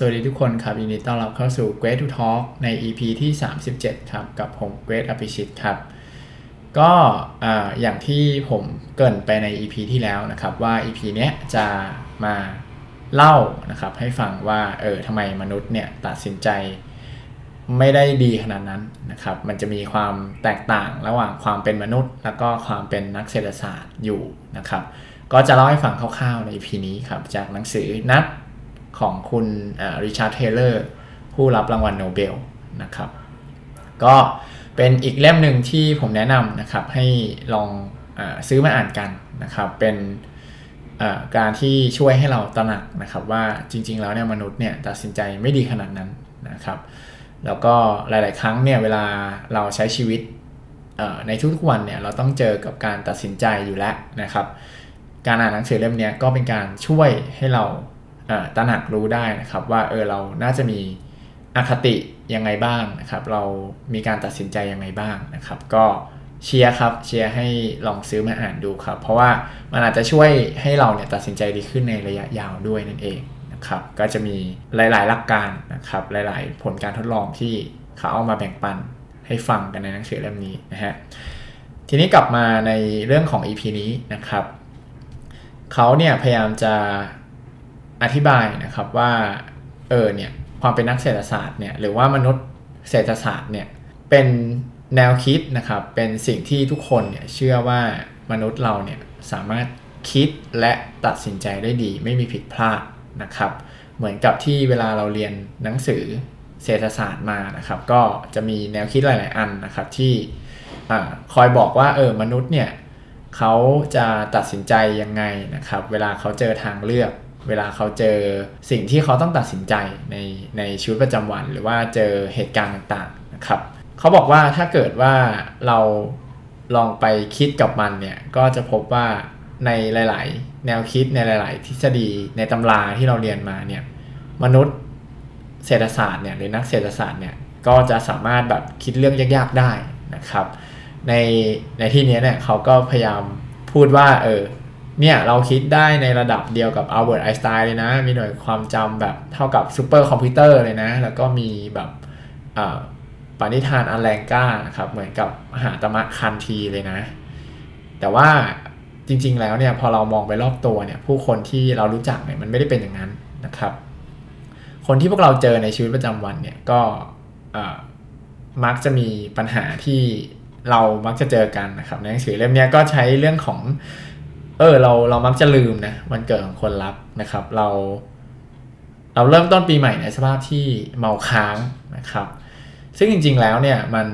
สวัสดีทุกคนครับยินดีต้อนรับเข้าสู่ Great to Talk ใน EP ที่ 37 ครับ กับผม Great อภิชิตครับ ก็อย่างที่ผมเกริ่นไปใน EP ที่แล้วนะครับ ว่า EP เนี้ยจะมาเล่านะครับ ให้ฟังว่าเออทำไมมนุษย์เนี่ยตัดสินใจไม่ได้ดีขนาดนั้นนะครับ มันจะมีความแตกต่างระหว่างความเป็นมนุษย์ แล้วก็ความเป็นนักเศรษฐศาสตร์อยู่นะครับ ก็จะเล่าให้ฟังคร่าวๆใน EP นี้ครับ จากหนังสือ Nudge ของคุณริชาร์ดเทเลอร์ผู้รับรางวัลโนเบลนะครับ ก็เป็นอีกเล่มหนึ่งที่ผมแนะนำนะครับ ให้ลองอซื้อมาอ่านกันนะครับ เป็นการที่ช่วยให้เราตระหนักนะครับ ว่าจริง ๆ แล้วเนี่ยมนุษย์เนี่ยตัดสินใจไม่ดีขนาดนั้นนะครับ แล้วก็หลาย ๆ ครั้งเนี่ยเวลาเราใช้ชีวิตในทุกๆวันเนี่ยเราต้องเจอกับการตัดสินใจอยู่แล้วนะครับ การอ่านหนังสือเล่มนี้ก็เป็นการช่วยให้เรา ตระหนักรู้ได้นะครับ ว่าเออเราน่าจะมีอคติยังไงบ้างนะครับ เรามีการตัดสินใจยังไงบ้างนะครับ ก็เชียร์ครับเชียร์ให้ลองซื้อมาอ่านดูครับ เพราะว่ามันอาจจะช่วยให้เราเนี่ยตัดสินใจดีขึ้นในระยะยาวด้วยนั่นเองนะครับ ก็จะมีหลาย ๆ หลักการนะครับ หลาย ๆ ผลการทดลองที่เขาเอามาแบ่งปันให้ฟังกันในหนังสือเล่มนี้นะฮะทีนี้กลับมาในเรื่องของ EP นี้นะครับเขาเนี่ยพยายามจะ อธิบายนะครับว่าเออเนี่ยความเป็นนักเศรษฐศาสตร์เนี่ยหรือว่ามนุษย์เศรษฐศาสตร์เนี่ยเป็นแนวคิดนะครับเป็นสิ่งที่ทุกคนเนี่ยเชื่อว่ามนุษย์เราเนี่ยสามารถคิดและตัดสินใจได้ดี ไม่มีผิดพลาดนะครับ เหมือนกับที่เวลาเราเรียนหนังสือเศรษฐศาสตร์มานะครับ ก็จะมีแนวคิดหลาย ๆ อันนะครับที่คอยบอกว่าเออมนุษย์เนี่ยเขาจะตัดสินใจยังไงนะครับ เวลาเขาเจอทางเลือก เวลาเขาเจอสิ่งที่เขาต้องตัดสินใจในในชีวิตประจำวัน หรือว่าเจอเหตุการณ์ต่างๆนะครับเขาบอกว่าถ้าเกิดว่าเราลองไปคิดกับมันเนี่ยก็จะพบว่าในหลาย ๆ แนวคิดในหลาย ๆ ทฤษฎีในตำราที่เราเรียนมาเนี่ยมนุษย์เศรษฐศาสตร์เนี่ยหรือนักเศรษฐศาสตร์เนี่ยก็จะสามารถแบบคิดเรื่องยาก ๆ ได้นะครับ ในในที่นี้เนี่ยเขาก็พยายามพูดว่าเออ เนี่ยเราคิดได้ในระดับเดียวกับอัลเบิร์ตไอน์สไตน์เลยนะ มีหน่วยความจำแบบเท่ากับซูเปอร์คอมพิวเตอร์เลยนะ แล้วก็มีแบบปณิธานอันแรงกล้าครับเหมือนกับมหาตมะคันทีเลยนะ แต่ว่าจริงๆแล้วเนี่ยพอเรามองไปรอบตัวเนี่ยผู้คนที่เรารู้จักเนี่ยมันไม่ได้เป็นอย่างนั้นนะครับ คนที่พวกเราเจอในชีวิตประจำวันเนี่ยก็มักจะมีปัญหาที่เรามักจะเจอกันนะครับในหนังสือเล่มนี้ก็ใช้เรื่องของ เออเราเรามักจะลืมนะวันเกิดของคนรักนะครับ เรา เราเริ่มต้นปีใหม่ในสภาพที่เมาค้างนะครับ ซึ่งจริง ๆแล้วเนี่ยมัน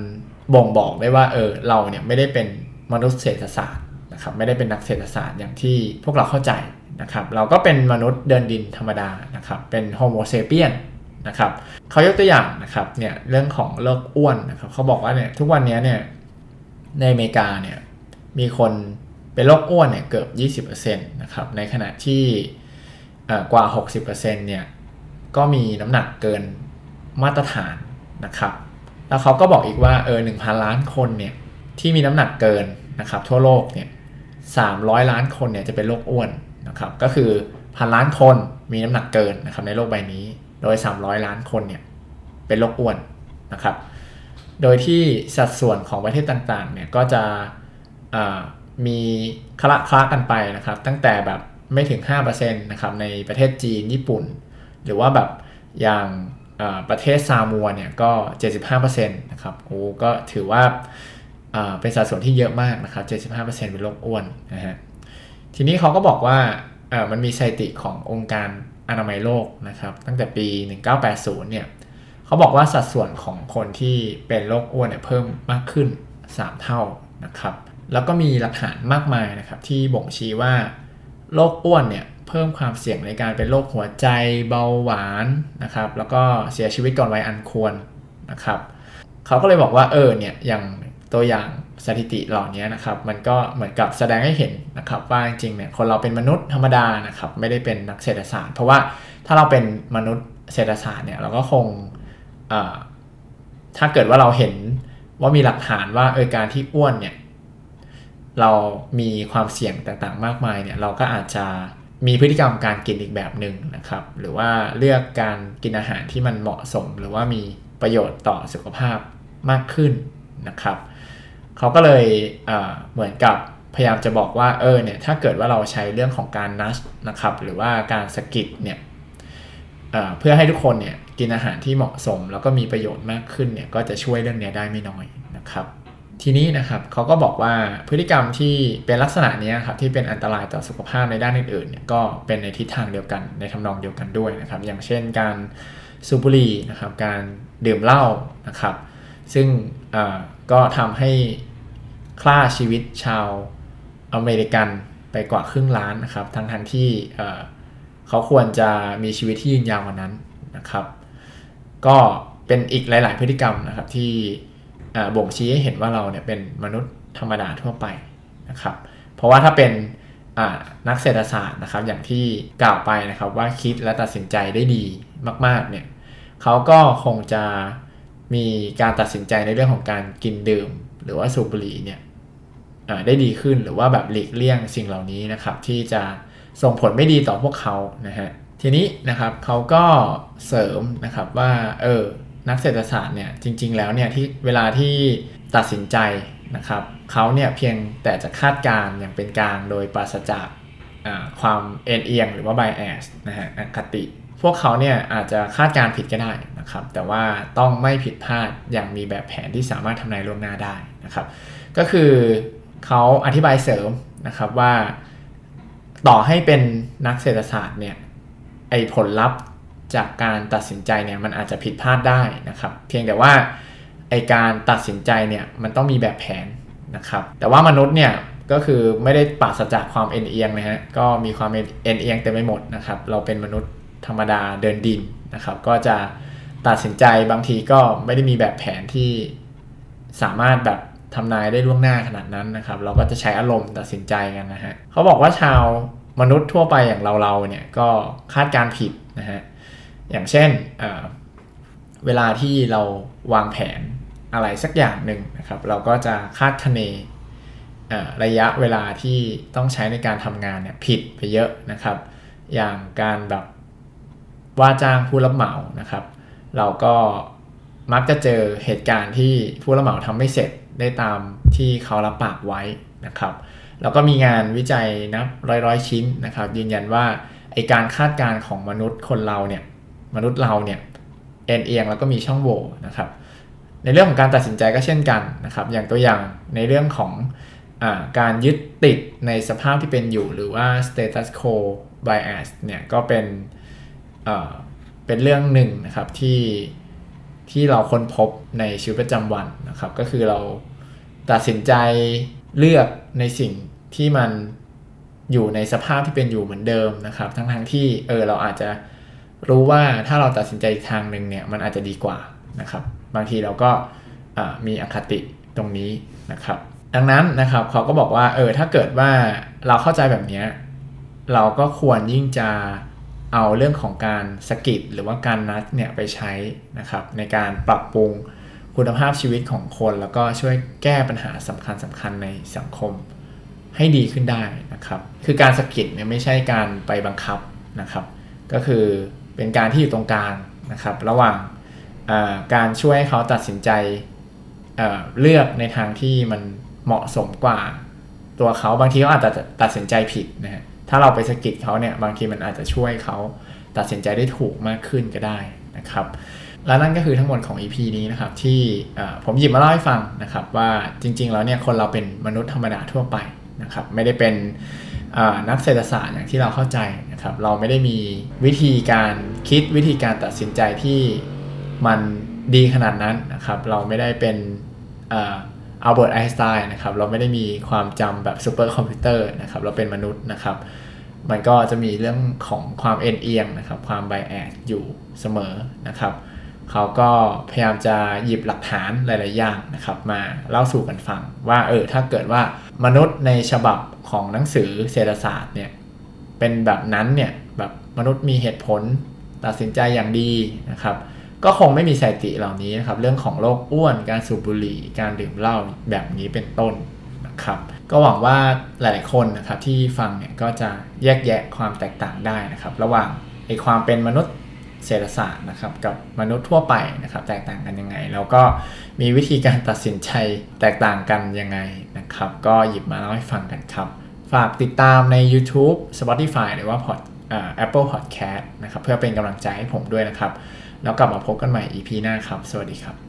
บ่งบอกได้ว่าเออเราเนี่ยไม่ได้เป็นมนุษย์เศรษฐศาสตร์นะครับไม่ได้เป็นนักเศรษฐศาสตร์อย่างที่พวกเราเข้าใจนะครับเราก็เป็นมนุษย์เดินดินธรรมดานะครับเป็นโฮโมเซเปียนนะครับเขายกตัวอย่างนะครับเนี่ยเรื่องของเลิกอ้วนนะครับเขาบอกว่าเนี่ยทุกวันนี้เนี่ยในอเมริกาเนี่ยมีคน เป็นโรคอ้วนเนี่ยเกือบ 20%นะครับในขณะที่กว่า 60%เนี่ยก็มีน้ำหนักเกินมาตรฐานนะครับ แล้วเขาก็บอกอีกว่าเออหนึ่งพันล้านคนเนี่ยที่มีน้ำหนักเกินนะครับทั่วโลกเนี่ยสามร้อยล้านคนเนี่ยจะเป็นโรคอ้วนนะครับก็คือพันล้านคนมีน้ำหนักเกินนะครับในโลกใบนี้ โดย 300 ล้านคนเนี่ยเป็นโรคอ้วนนะครับ โดยที่สัดส่วนของประเทศต่างๆเนี่ยก็จะ มีคละคละกันไปนะครับ ตั้งแต่แบบไม่ถึง 5%นะครับในประเทศจีนญี่ปุ่น หรือว่าแบบอย่างประเทศซามัวเนี่ยก็ 75%นะครับโอ้ก็ถือว่าเป็นสัดส่วนที่เยอะมากนะครับ 75%เป็นโรคอ้วนนะฮะทีนี้เขาก็บอกว่ามันมีสถิติขององค์การอนามัยโลกนะครับ ตั้งแต่ปี 1980 เนี่ยเขาบอกว่าสัดส่วนของคนที่เป็นโรคอ้วนเนี่ยเพิ่มมากขึ้น 3 เท่านะครับ แล้วก็มีหลักฐานมากมายนะครับที่บ่งชี้ว่าโรคอ้วนเนี่ยเพิ่มความเสี่ยงในการเป็นโรคหัวใจเบาหวานนะครับ แล้วก็เสียชีวิตก่อนวัยอันควรนะครับเขาก็เลยบอกว่าเออเนี่ยอย่างตัวอย่างสถิติเหล่านี้นะครับ มันก็เหมือนกับแสดงให้เห็นนะครับ ว่าจริงๆเนี่ยคนเราเป็นมนุษย์ธรรมดานะครับ ไม่ได้เป็นนักเศรษฐศาสตร์ เพราะว่าถ้าเราเป็นมนุษย์เศรษฐศาสตร์เนี่ยเราก็คงถ้าเกิดว่าเราเห็นว่ามีหลักฐานว่าเออการที่อ้วนเนี่ย เรามีความเสี่ยงต่างๆ มากมายเนี่ยเราก็อาจจะมีพฤติกรรมการกินอีกแบบหนึ่งนะครับ หรือว่าเลือกการกินอาหารที่มันเหมาะสม หรือว่ามีประโยชน์ต่อสุขภาพมากขึ้นนะครับเขาก็เลยเเหมือนกับพยายามจะบอกว่าเออเนี่ยถ้าเกิดว่าเราใช้เรื่องของการนัชนะครับหรือว่าการสกิดเนี่ยเพื่อให้ทุกคนเนี่ยกินอาหารที่เหมาะสม แล้วก็มีประโยชน์มากขึ้นเนี่ยก็จะช่วยเรื่องนี้ได้ไม่น้อยนะครับ ทีนี้นะครับเขาก็บอกว่าพฤติกรรมที่เป็นลักษณะนี้ครับที่เป็นอันตรายต่อสุขภาพในด้านอื่นๆเนี่ยก็เป็นในทิศทางเดียวกันในทำนองเดียวกันด้วยนะครับ อย่างเช่นการสูบบุหรี่นะครับ การดื่มเหล้านะครับ ซึ่งก็ทำให้ค่าชีวิตชาวอเมริกันไปกว่าครึ่งล้านนะครับทั้งทั้งที่เขาควรจะมีชีวิตที่ยืนยาวกว่านั้นนะครับ ก็เป็นอีกหลาย ๆ พฤติกรรมนะครับที่ บ่งชี้ให้เห็นว่าเราเนี่ยเป็นมนุษย์ธรรมดาทั่วไปนะครับเพราะว่าถ้าเป็นนักเศรษฐศาสตร์นะครับอย่างที่กล่าวไปนะครับว่าคิดและตัดสินใจได้ดีมาก ๆเนี่ยเขาก็คงจะมีการตัดสินใจในเรื่องของการกินดื่ม หรือว่าสูบบุหรี่เนี่ยได้ดีขึ้นหรือว่าแบบหลีกเลี่ยงสิ่งเหล่านี้นะครับที่จะส่งผลไม่ดีต่อพวกเขานะฮะทีนี้นะครับเขาก็เสริมนะครับว่าเออ นักเศรษฐศาสตร์เนี่ยจริง ๆ แล้วเนี่ยที่เวลาที่ตัดสินใจนะครับเขาเนี่ยเพียงแต่จะคาดการอย่างเป็นกลางโดยปราศจากความเอ็นเอียงหรือว่า bias นะฮะอคติ พวกเขาเนี่ยอาจจะคาดการผิดก็ได้นะครับแต่ว่าต้องไม่ผิดพลาดอย่างมีแบบแผนที่สามารถทำนายล่วงหน้าได้นะครับก็คือเขาอธิบายเสริมนะครับว่า ต่อให้เป็นนักเศรษฐศาสตร์เนี่ยไอผลลัพธ์ จากการตัดสินใจเนี่ยมันอาจจะผิดพลาดได้นะครับ เพียงแต่ว่าไอการตัดสินใจเนี่ยมันต้องมีแบบแผนนะครับ แต่ว่ามนุษย์เนี่ยก็คือไม่ได้ปราศจากความเอ็นเอียงนะฮะก็มีความเอ็นเอียงเต็มไปหมดนะครับ เราเป็นมนุษย์ธรรมดาเดินดินนะครับ ก็จะตัดสินใจบางทีก็ไม่ได้มีแบบแผนที่สามารถแบบทำนายได้ล่วงหน้าขนาดนั้นนะครับ เราก็จะใช้อารมณ์ตัดสินใจกันนะฮะเขาบอกว่าชาวมนุษย์ทั่วไปอย่างเราๆเนี่ยก็คาดการผิดนะฮะ อย่างเช่นเเวลาที่เราวางแผนอะไรสักอย่างหนึ่งนะครับ เราก็จะคาดคะเนระยะเวลาที่ต้องใช้ในการทำงานเนี่ยผิดไปเยอะนะครับ อย่างการแบบว่าจ้างผู้รับเหมานะครับ เราก็มักจะเจอเหตุการณ์ที่ผู้รับเหมาทำไม่เสร็จได้ตามที่เขารับปากไว้นะครับ แล้วก็มีงานวิจัยนับร้อยร้อยชิ้นนะครับ ยืนยันว่าไอการคาดการณ์ของมนุษย์คนเราเนี่ย มนุษย์เราเนี่ยเอ็นเอียงแล้วก็มีช่องโหว่นะครับ ในเรื่องของการตัดสินใจก็เช่นกันนะครับ อย่างตัวอย่างในเรื่องของอการยึดติดในสภาพที่เป็นอยู่ หรือว่า status quo bias เนี่ยก็เป็นเป็นเรื่องหนึ่งนะครับที่ที่เราค้นพบในชีวิตประจำวันนะครับ ก็คือเราตัดสินใจเลือกในสิ่งที่มันอยู่ในสภาพที่เป็นอยู่เหมือนเดิมนะครับ ทั้งทั้งที่เออเราอาจจะ รู้ว่าถ้าเราตัดสินใจทางหนึ่งเนี่ยมันอาจจะดีกว่านะครับ บางทีเราก็มีอคติตรงนี้นะครับ ดังนั้นนะครับเขาก็บอกว่าเออถ้าเกิดว่าเราเข้าใจแบบนี้เราก็ควรยิ่งจะเอาเรื่องของการสกิดหรือว่าการนัดเนี่ยไปใช้นะครับในการปรับปรุงคุณภาพชีวิตของคน แล้วก็ช่วยแก้ปัญหาสำคัญสำคัญในสังคมให้ดีขึ้นได้นะครับ คือการสกิดเนี่ยไม่ใช่การไปบังคับนะครับ ก็คือ เป็นการที่อยู่ตรงกลางนะครับ ระหว่างการช่วยให้เขาตัดสินใจเเลือกในทางที่มันเหมาะสมกว่าตัวเขาบางทีเขาอาจจะตัดสินใจผิดนะฮะถ้าเราไปสกิดเขาเนี่ยบางทีมันอาจจะช่วยเขาตัดสินใจได้ถูกมากขึ้นก็ได้นะครับ และนั่นก็คือทั้งหมดของ EP นี้นะครับ ที่ผมหยิบมาเล่าให้ฟังนะครับ ว่าจริง ๆ แล้วเนี่ยคนเราเป็นมนุษย์ธรรมดาทั่วไปนะครับ ไม่ได้เป็นนักเศรษฐศาสตร์อย่างที่เราเข้าใจ ครับเราไม่ได้มีวิธีการคิดวิธีการตัดสินใจที่มันดีขนาดนั้นนะครับ เราไม่ได้เป็นอัลเบิร์ตไอน์สไตน์นะครับเราไม่ได้มีความจำแบบซูเปอร์คอมพิวเตอร์นะครับเราเป็นมนุษย์นะครับมันก็จะมีเรื่องของความเอนเอียงนะครับความ bias อยู่เสมอนะครับเขาก็พยายามจะหยิบหลักฐานหลาย ๆ อย่างนะครับ มาเล่าสู่กันฟังว่าเออถ้าเกิดว่ามนุษย์ในฉบับของหนังสือเศรษฐศาสตร์เนี่ย เป็นแบบนั้นเนี่ยแบบมนุษย์มีเหตุผลตัดสินใจอย่างดีนะครับก็คงไม่มีสถิติเหล่านี้นะครับเรื่องของโรคอ้วนการสูบบุหรี่ การดื่มเหล้าแบบนี้เป็นต้นนะครับก็หวังว่าหลายๆคนนะครับที่ฟังเนี่ยก็จะแยกแยะความแตกต่างได้นะครับ ระหว่างไอความเป็นมนุษย์เศรษฐศาสตร์นะครับกับมนุษย์ทั่วไปนะครับแตกต่างกันยังไง แล้วก็มีวิธีการตัดสินใจแตกต่างกันยังไงนะครับ ก็หยิบมาเล่าให้ฟังกันครับ ฝากติดตามใน YouTube Spotify หรือว่า Pod อ Apple Podcast นะครับ เพื่อเป็นกำลังใจให้ผมด้วยนะครับ แล้วกลับมาพบกันใหม่ EP หน้าครับ สวัสดีครับ